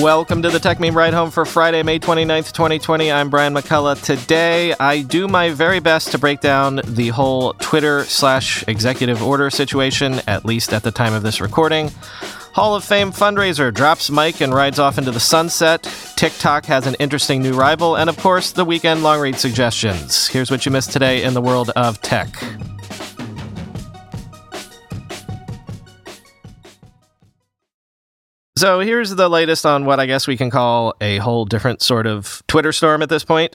Welcome to the Techmeme Ride Home for Friday, May 29th, 2020. I'm Brian McCullough. Today, I do my very best to break down the whole Twitter slash executive order situation, at least at the time of this recording. Hall of Fame fundraiser drops mic and rides off into the sunset. TikTok has an interesting new rival, and of course, the weekend long read suggestions. Here's what you missed today in the world of tech. So here's the latest on what I guess we can call a whole different sort of Twitter storm at this point.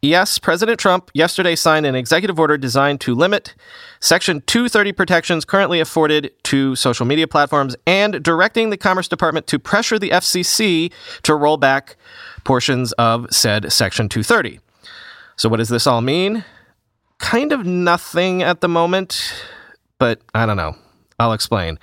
Yes, President Trump yesterday signed an executive order designed to limit Section 230 protections currently afforded to social media platforms and directing the Commerce Department to pressure the FCC to roll back portions of said Section 230. So, what does this all mean? Kind of nothing at the moment, but I don't know. I'll explain.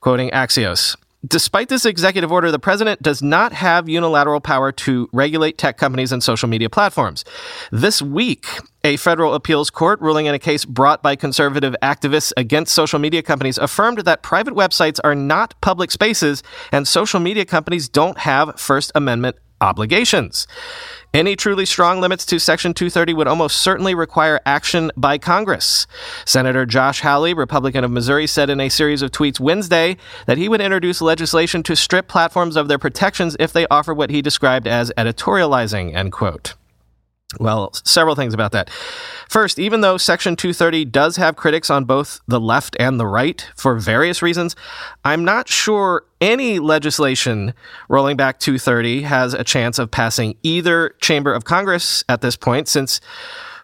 Quoting Axios. Despite this executive order, the president does not have unilateral power to regulate tech companies and social media platforms. This week, a federal appeals court ruling in a case brought by conservative activists against social media companies affirmed that private websites are not public spaces and social media companies don't have First Amendment obligations. Any truly strong limits to Section 230 would almost certainly require action by Congress. Senator Josh Hawley, Republican of Missouri, said in a series of tweets Wednesday that he would introduce legislation to strip platforms of their protections if they offer what he described as editorializing, end quote. Well, several things about that. First, even though Section 230 does have critics on both the left and the right for various reasons, I'm not sure any legislation rolling back 230 has a chance of passing either chamber of Congress at this point, since,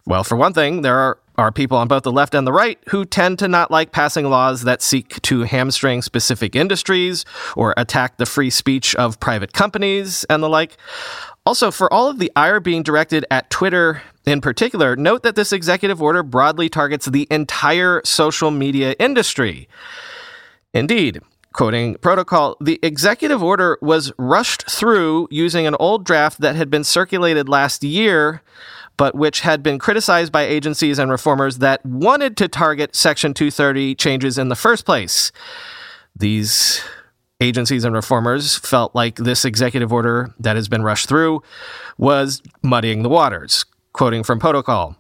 well, for one thing, there are are people on both the left and the right who tend to not like passing laws that seek to hamstring specific industries or attack the free speech of private companies and the like. Also, for all of the ire being directed at Twitter in particular, note that this executive order broadly targets the entire social media industry. Indeed, quoting protocol, the executive order was rushed through using an old draft that had been circulated last year, but which had been criticized by agencies and reformers that wanted to target Section 230 changes in the first place. These agencies and reformers felt like this executive order that has been rushed through was muddying the waters. Quoting from Protocol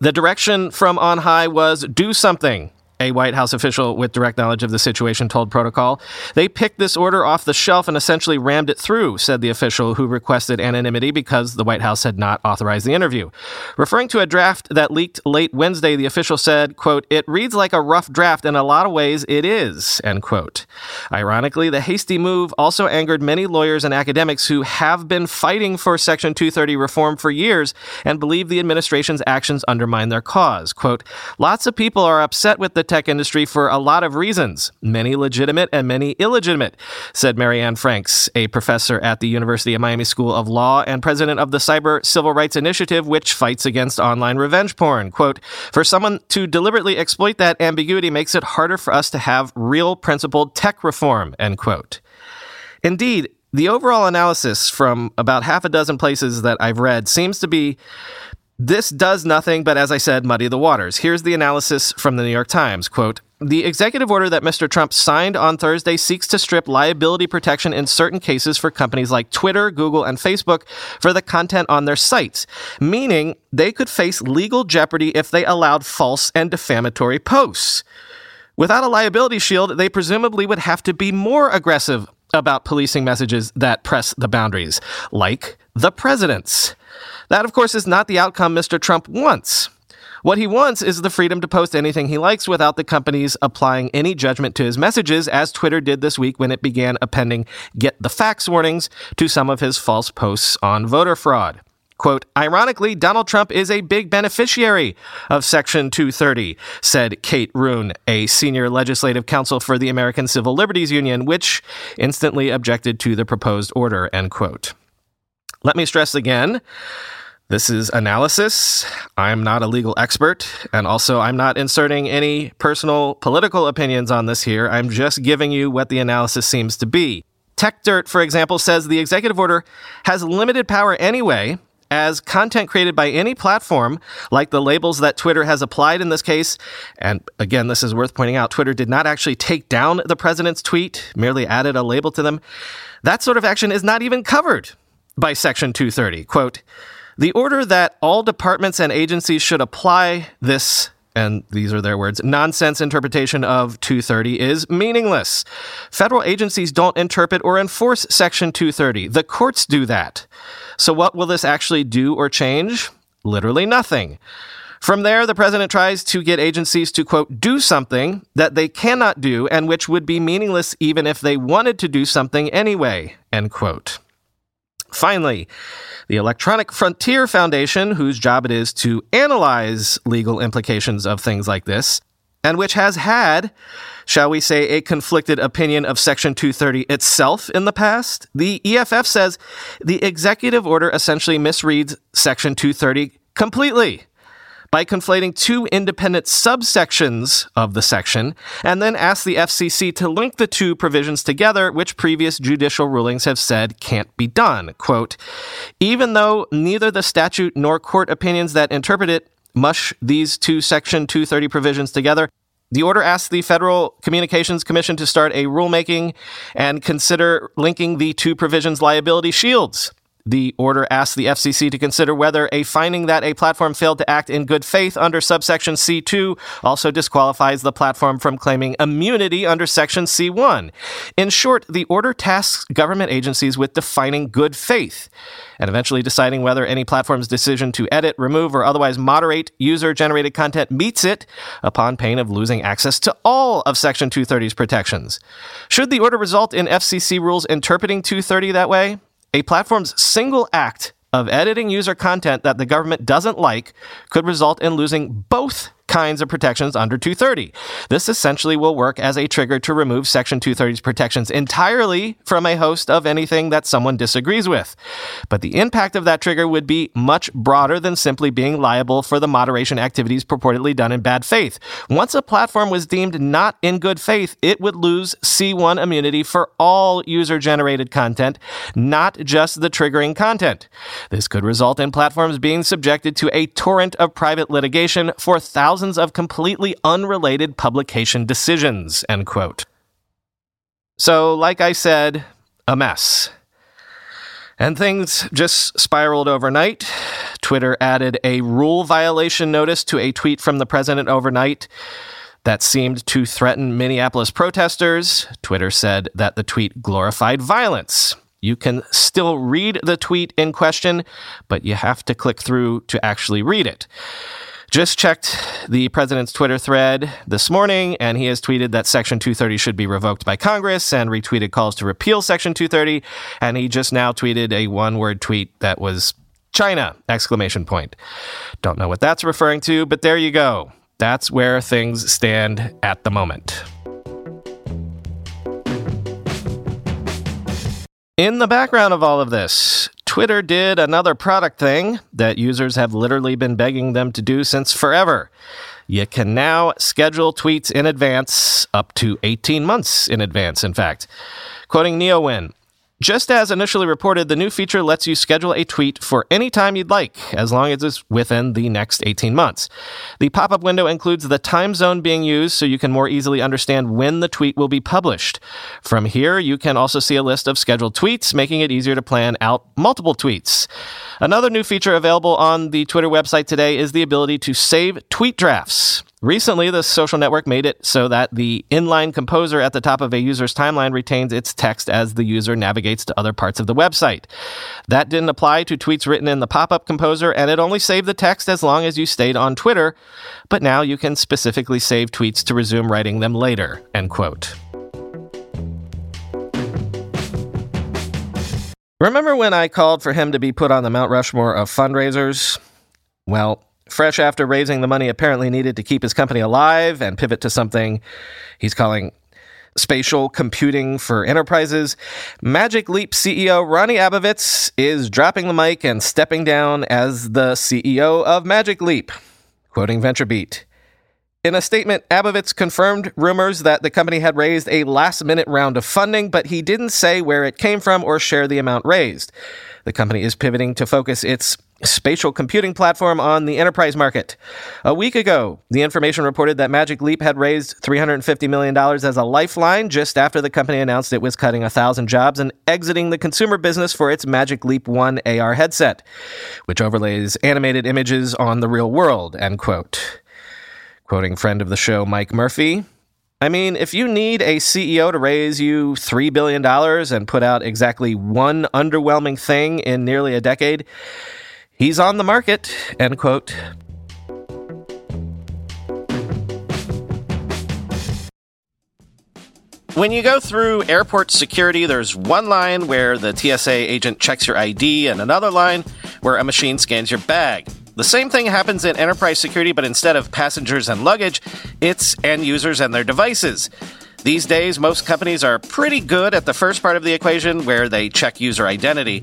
The direction from on high was do something. A White House official with direct knowledge of the situation told Protocol. They picked this order off the shelf and essentially rammed it through, said the official who requested anonymity because the White House had not authorized the interview. Referring to a draft that leaked late Wednesday, the official said, quote, It reads like a rough draft. In a lot of ways, it is, end quote. Ironically, the hasty move also angered many lawyers and academics who have been fighting for Section 230 reform for years and believe the administration's actions undermine their cause. Quote, Lots of people are upset with the tech industry for a lot of reasons, many legitimate and many illegitimate, said Mary Anne Franks, a professor at the University of Miami School of Law and president of the Cyber Civil Rights Initiative, which fights against online revenge porn. Quote, for someone to deliberately exploit that ambiguity makes it harder for us to have real principled tech reform, end quote. Indeed, the overall analysis from about half a dozen places that I've read seems to be this does nothing but, as I said, muddy the waters. Here's the analysis from the New York Times. Quote, the executive order that Mr. Trump signed on Thursday seeks to strip liability protection in certain cases for companies like Twitter, Google, and Facebook for the content on their sites, meaning they could face legal jeopardy if they allowed false and defamatory posts. Without a liability shield, they presumably would have to be more aggressive about policing messages that press the boundaries, like the president's. That, of course, is not the outcome Mr. Trump wants. What he wants is the freedom to post anything he likes without the companies applying any judgment to his messages, as Twitter did this week when it began appending get the facts warnings to some of his false posts on voter fraud. Quote, ironically, Donald Trump is a big beneficiary of Section 230, said Kate Ruane, a senior legislative counsel for the American Civil Liberties Union, which instantly objected to the proposed order, end quote. Let me stress again. This is analysis. I'm not a legal expert, and also I'm not inserting any personal political opinions on this here. I'm just giving you what the analysis seems to be. Techdirt, for example, says the executive order has limited power anyway as content created by any platform, like the labels that Twitter has applied in this case. And again, this is worth pointing out Twitter did not actually take down the president's tweet, merely added a label to them. That sort of action is not even covered by Section 230. Quote, the order that all departments and agencies should apply this and these are their words, nonsense interpretation of 230 is meaningless. Federal agencies don't interpret or enforce Section 230. The courts do that. So, what will this actually do or change? Literally nothing. From there, the president tries to get agencies to, quote, do something that they cannot do and which would be meaningless even if they wanted to do something anyway, end quote. Finally, the Electronic Frontier Foundation, whose job it is to analyze legal implications of things like this, and which has had, shall we say, a conflicted opinion of Section 230 itself in the past, the EFF says the executive order essentially misreads Section 230 completely by conflating two independent subsections of the section and then ask the FCC to link the two provisions together, which previous judicial rulings have said can't be done. Quote, even though neither the statute nor court opinions that interpret it mush these two Section 230 provisions together, the order asks the Federal Communications Commission to start a rulemaking and consider linking the two provisions liability shields. The order asks the FCC to consider whether a finding that a platform failed to act in good faith under subsection C2 also disqualifies the platform from claiming immunity under section C1. In short, the order tasks government agencies with defining good faith and eventually deciding whether any platform's decision to edit, remove, or otherwise moderate user generated content meets it upon pain of losing access to all of Section 230's protections. Should the order result in FCC rules interpreting 230 that way? A platform's single act of editing user content that the government doesn't like could result in losing both kinds of protections under 230. This essentially will work as a trigger to remove Section 230's protections entirely from a host of anything that someone disagrees with. But the impact of that trigger would be much broader than simply being liable for the moderation activities purportedly done in bad faith. Once a platform was deemed not in good faith, it would lose C1 immunity for all user generated content, not just the triggering content. This could result in platforms being subjected to a torrent of private litigation for thousands thousands of completely unrelated publication decisions, end quote. So, like I said, a mess. And things just spiraled overnight. Twitter added a rule violation notice to a tweet from the president overnight that seemed to threaten Minneapolis protesters. Twitter said that the tweet glorified violence. You can still read the tweet in question, but you have to click through to actually read it. Just checked the president's Twitter thread this morning, and he has tweeted that Section 230 should be revoked by Congress and retweeted calls to repeal Section 230. And he just now tweeted a one word tweet that was China! Exclamation point. Don't know what that's referring to, but there you go. That's where things stand at the moment. In the background of all of this, Twitter did another product thing that users have literally been begging them to do since forever. You can now schedule tweets in advance, up to 18 months in advance, in fact. Quoting Neowin, just as initially reported, the new feature lets you schedule a tweet for any time you'd like, as long as it's within the next 18 months. The pop up window includes the time zone being used so you can more easily understand when the tweet will be published. From here, you can also see a list of scheduled tweets, making it easier to plan out multiple tweets. Another new feature available on the Twitter website today is the ability to save tweet drafts. Recently, the social network made it so that the inline composer at the top of a user's timeline retains its text as the user navigates to other parts of the website. That didn't apply to tweets written in the pop up composer, and it only saved the text as long as you stayed on Twitter. But now you can specifically save tweets to resume writing them later. End quote. Remember when I called for him to be put on the Mount Rushmore of fundraisers? Well, fresh after raising the money apparently needed to keep his company alive and pivot to something he's calling spatial computing for enterprises, Magic Leap CEO Rony Abovitz is dropping the mic and stepping down as the CEO of Magic Leap, quoting VentureBeat. In a statement, Abovitz confirmed rumors that the company had raised a last minute round of funding, but he didn't say where it came from or share the amount raised. The company is pivoting to focus its spatial computing platform on the enterprise market. A week ago, the information reported that Magic Leap had raised $350 million as a lifeline just after the company announced it was cutting 1,000 jobs and exiting the consumer business for its Magic Leap 1 AR headset, which overlays animated images on the real world, end quote. Quoting friend of the show Mike Murphy, I mean, if you need a CEO to raise you $3 billion and put out exactly one underwhelming thing in nearly a decade, He's on the market, end quote. When you go through airport security, there's one line where the TSA agent checks your ID and another line where a machine scans your bag. The same thing happens in enterprise security, but instead of passengers and luggage, it's end users and their devices. These days, most companies are pretty good at the first part of the equation where they check user identity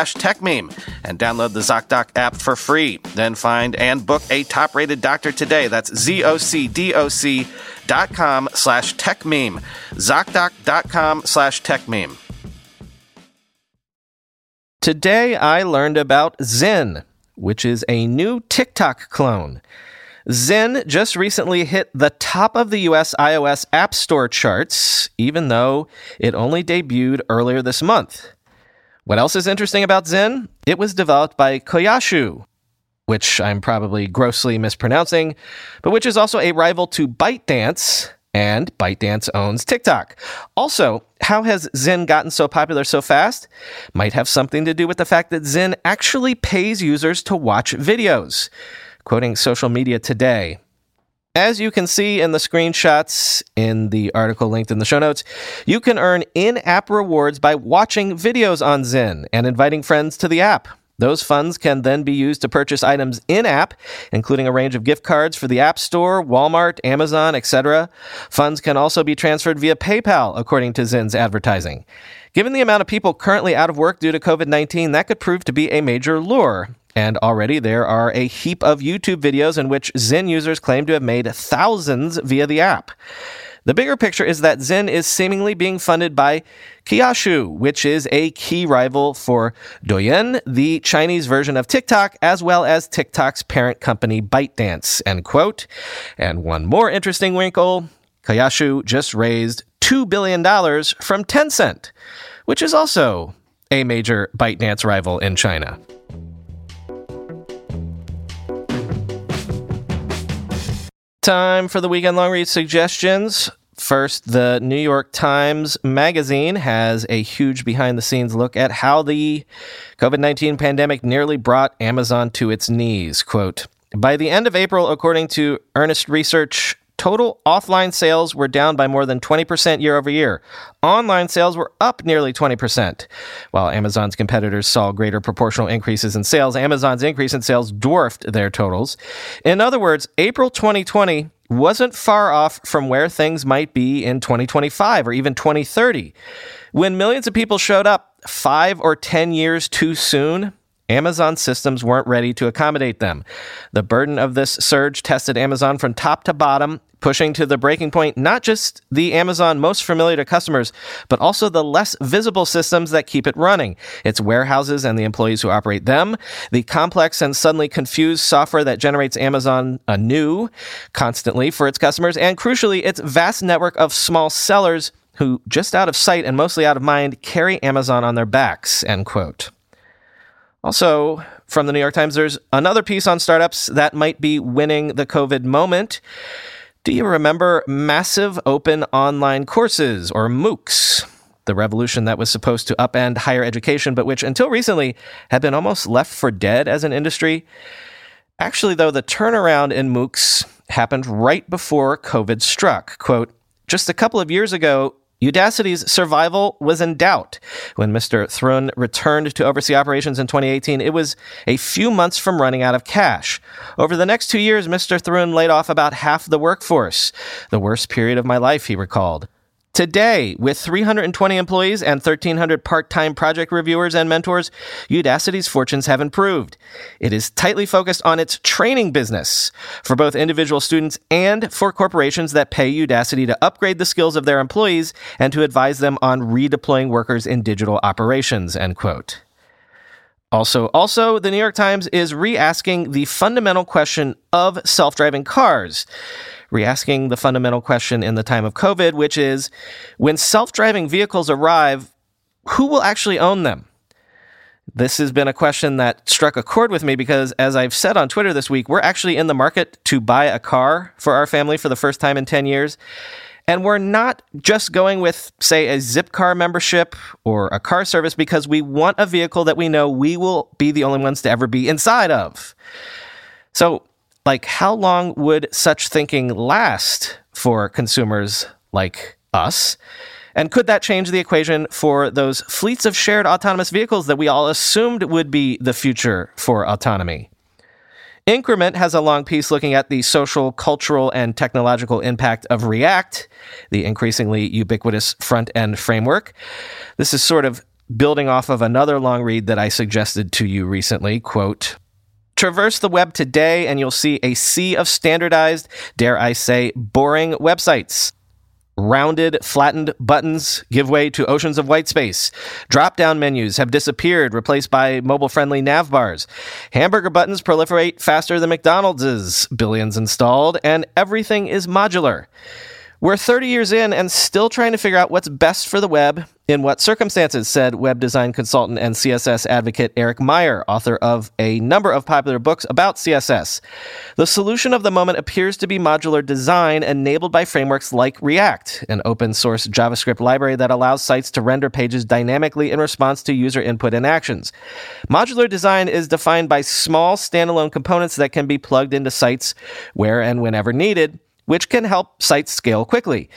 slash techmeme and download the ZocDoc app for free. Then find and book a top rated doctor today. That's Z-O-C-D-O-C dot com slash techmeme. ZocDoc.com slash techmeme. Today I learned about Zynn, which is a new TikTok clone. Zynn just recently hit the top of the US iOS App Store charts, even though it only debuted earlier this month. What else is interesting about Zynn? It was developed by Koyashu, which I'm probably grossly mispronouncing, but which is also a rival to ByteDance, and ByteDance owns TikTok. Also, how has Zynn gotten so popular so fast? Might have something to do with the fact that Zynn actually pays users to watch videos. Quoting social media today, as you can see in the screenshots in the article linked in the show notes, you can earn in app rewards by watching videos on Zynn and inviting friends to the app. Those funds can then be used to purchase items in app, including a range of gift cards for the App Store, Walmart, Amazon, etc. Funds can also be transferred via PayPal, according to Zynn's advertising. Given the amount of people currently out of work due to COVID 19, that could prove to be a major lure. And already there are a heap of YouTube videos in which Zynn users claim to have made thousands via the app. The bigger picture is that Zynn is seemingly being funded by Kuaishou, which is a key rival for Douyin, the Chinese version of TikTok, as well as TikTok's parent company ByteDance, end quote. And one more interesting wrinkle, Kuaishou just raised $2 billion from Tencent, which is also a major ByteDance rival in China. Time for the weekend long read suggestions. First, the New York Times Magazine has a huge behind the scenes look at how the COVID 19 pandemic nearly brought Amazon to its knees. Quote, by the end of April, according to Earnest Research, Total offline sales were down by more than 20% year over year. Online sales were up nearly 20%. While Amazon's competitors saw greater proportional increases in sales, Amazon's increase in sales dwarfed their totals. In other words, April 2020 wasn't far off from where things might be in 2025 or even 2030. When millions of people showed up five or 10 years too soon, Amazon systems weren't ready to accommodate them. The burden of this surge tested Amazon from top to bottom, pushing to the breaking point not just the Amazon most familiar to customers, but also the less visible systems that keep it running. Its warehouses and the employees who operate them, the complex and suddenly confused software that generates Amazon anew constantly for its customers, and crucially, its vast network of small sellers who, just out of sight and mostly out of mind, carry Amazon on their backs, end quote. Also, from the New York Times, there's another piece on startups that might be winning the COVID moment. Do you remember massive open online courses or MOOCs? The revolution that was supposed to upend higher education, but which until recently had been almost left for dead as an industry. Actually, though, the turnaround in MOOCs happened right before COVID struck. Quote, just a couple of years ago, Udacity's survival was in doubt. When Mr. Thrun returned to oversee operations in 2018, it was a few months from running out of cash. Over the next two years, Mr. Thrun laid off about half the workforce. The worst period of my life, he recalled. Today, with 320 employees and 1,300 part time project reviewers and mentors, Udacity's fortunes have improved. It is tightly focused on its training business for both individual students and for corporations that pay Udacity to upgrade the skills of their employees and to advise them on redeploying workers in digital operations. End quote. Also, also, the New York Times is re-asking the fundamental question of self-driving cars re-asking the fundamental question in the time of COVID, which is when self-driving vehicles arrive, who will actually own them? This has been a question that struck a chord with me because, as I've said on Twitter this week, we're actually in the market to buy a car for our family for the first time in 10 years. And we're not just going with, say, a Zipcar membership or a car service because we want a vehicle that we know we will be the only ones to ever be inside of. So like how long would such thinking last for consumers like us? And could that change the equation for those fleets of shared autonomous vehicles that we all assumed would be the future for autonomy? Increment has a long piece looking at the social, cultural, and technological impact of React, the increasingly ubiquitous front end framework. This is sort of building off of another long read that I suggested to you recently. Quote, Traverse the web today and you'll see a sea of standardized, dare I say, boring websites. Rounded, flattened buttons give way to oceans of white space. Drop down menus have disappeared, replaced by mobile friendly nav bars. Hamburger buttons proliferate faster than McDonald's, billions installed, and everything is modular. We're 30 years in and still trying to figure out what's best for the web in what circumstances, said web design consultant and CSS advocate Eric Meyer, author of a number of popular books about CSS. The solution of the moment appears to be modular design enabled by frameworks like React, an open source JavaScript library that allows sites to render pages dynamically in response to user input and actions. Modular design is defined by small standalone components that can be plugged into sites where and whenever needed which can help sites scale quickly.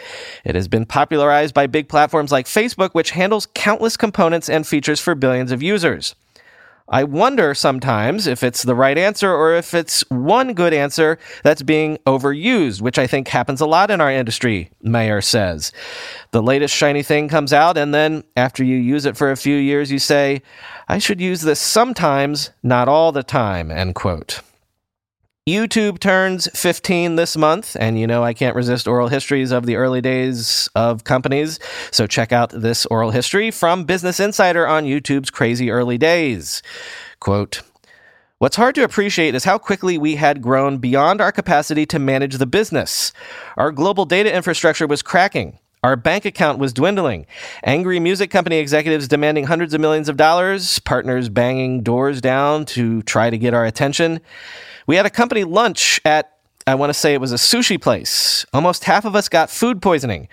It has been popularized by big platforms like Facebook, which handles countless components and features for billions of users. I wonder sometimes if it's the right answer or if it's one good answer that's being overused, which I think happens a lot in our industry, Meyer says. The latest shiny thing comes out, and then after you use it for a few years, you say, I should use this sometimes, not all the time, end quote. YouTube turns 15 this month, and you know I can't resist oral histories of the early days of companies. So check out this oral history from Business Insider on YouTube's crazy early days. Quote, What's hard to appreciate is how quickly we had grown beyond our capacity to manage the business. Our global data infrastructure was cracking. Our bank account was dwindling. Angry music company executives demanding hundreds of millions of dollars, partners banging doors down to try to get our attention. We had a company lunch at, I want to say it was a sushi place. Almost half of us got food poisoning.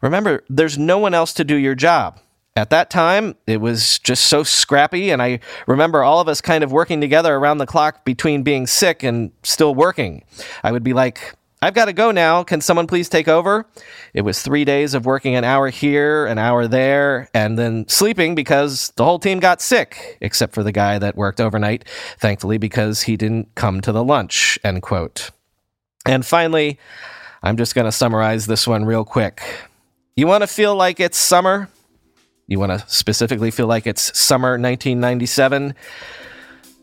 Remember, there's no one else to do your job. At that time, it was just so scrappy, and I remember all of us kind of working together around the clock between being sick and still working. I would be like, I've got to go now. Can someone please take over? It was three days of working an hour here, an hour there, and then sleeping because the whole team got sick, except for the guy that worked overnight, thankfully, because he didn't come to the lunch. End quote. And finally, I'm just going to summarize this one real quick. You want to feel like it's summer? You want to specifically feel like it's summer 1997?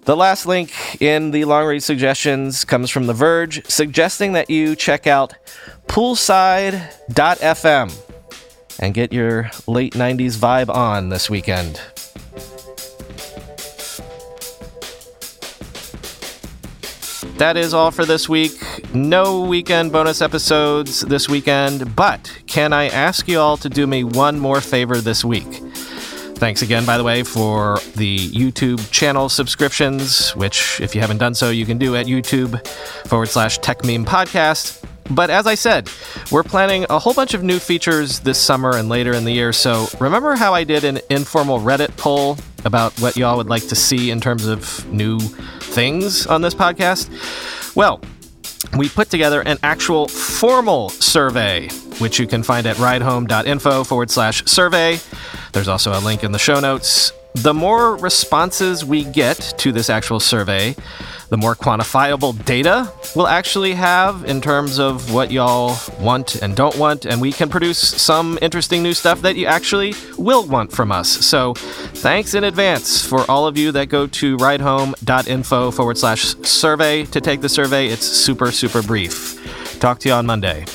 The last link in the long read suggestions comes from The Verge, suggesting that you check out poolside.fm and get your late 90s vibe on this weekend. That is all for this week. No weekend bonus episodes this weekend, but can I ask you all to do me one more favor this week? Thanks again, by the way, for the YouTube channel subscriptions, which, if you haven't done so, you can do at YouTube forward slash Techmeme Podcast. But as I said, we're planning a whole bunch of new features this summer and later in the year. So remember how I did an informal Reddit poll about what y'all would like to see in terms of new things on this podcast? Well, we put together an actual formal survey, which you can find at ridehome.info forward slash survey. There's also a link in the show notes. The more responses we get to this actual survey, the more quantifiable data we'll actually have in terms of what y'all want and don't want, and we can produce some interesting new stuff that you actually will want from us. So, thanks in advance for all of you that go to ridehome.info forward slash survey to take the survey. It's super, super brief. Talk to you on Monday.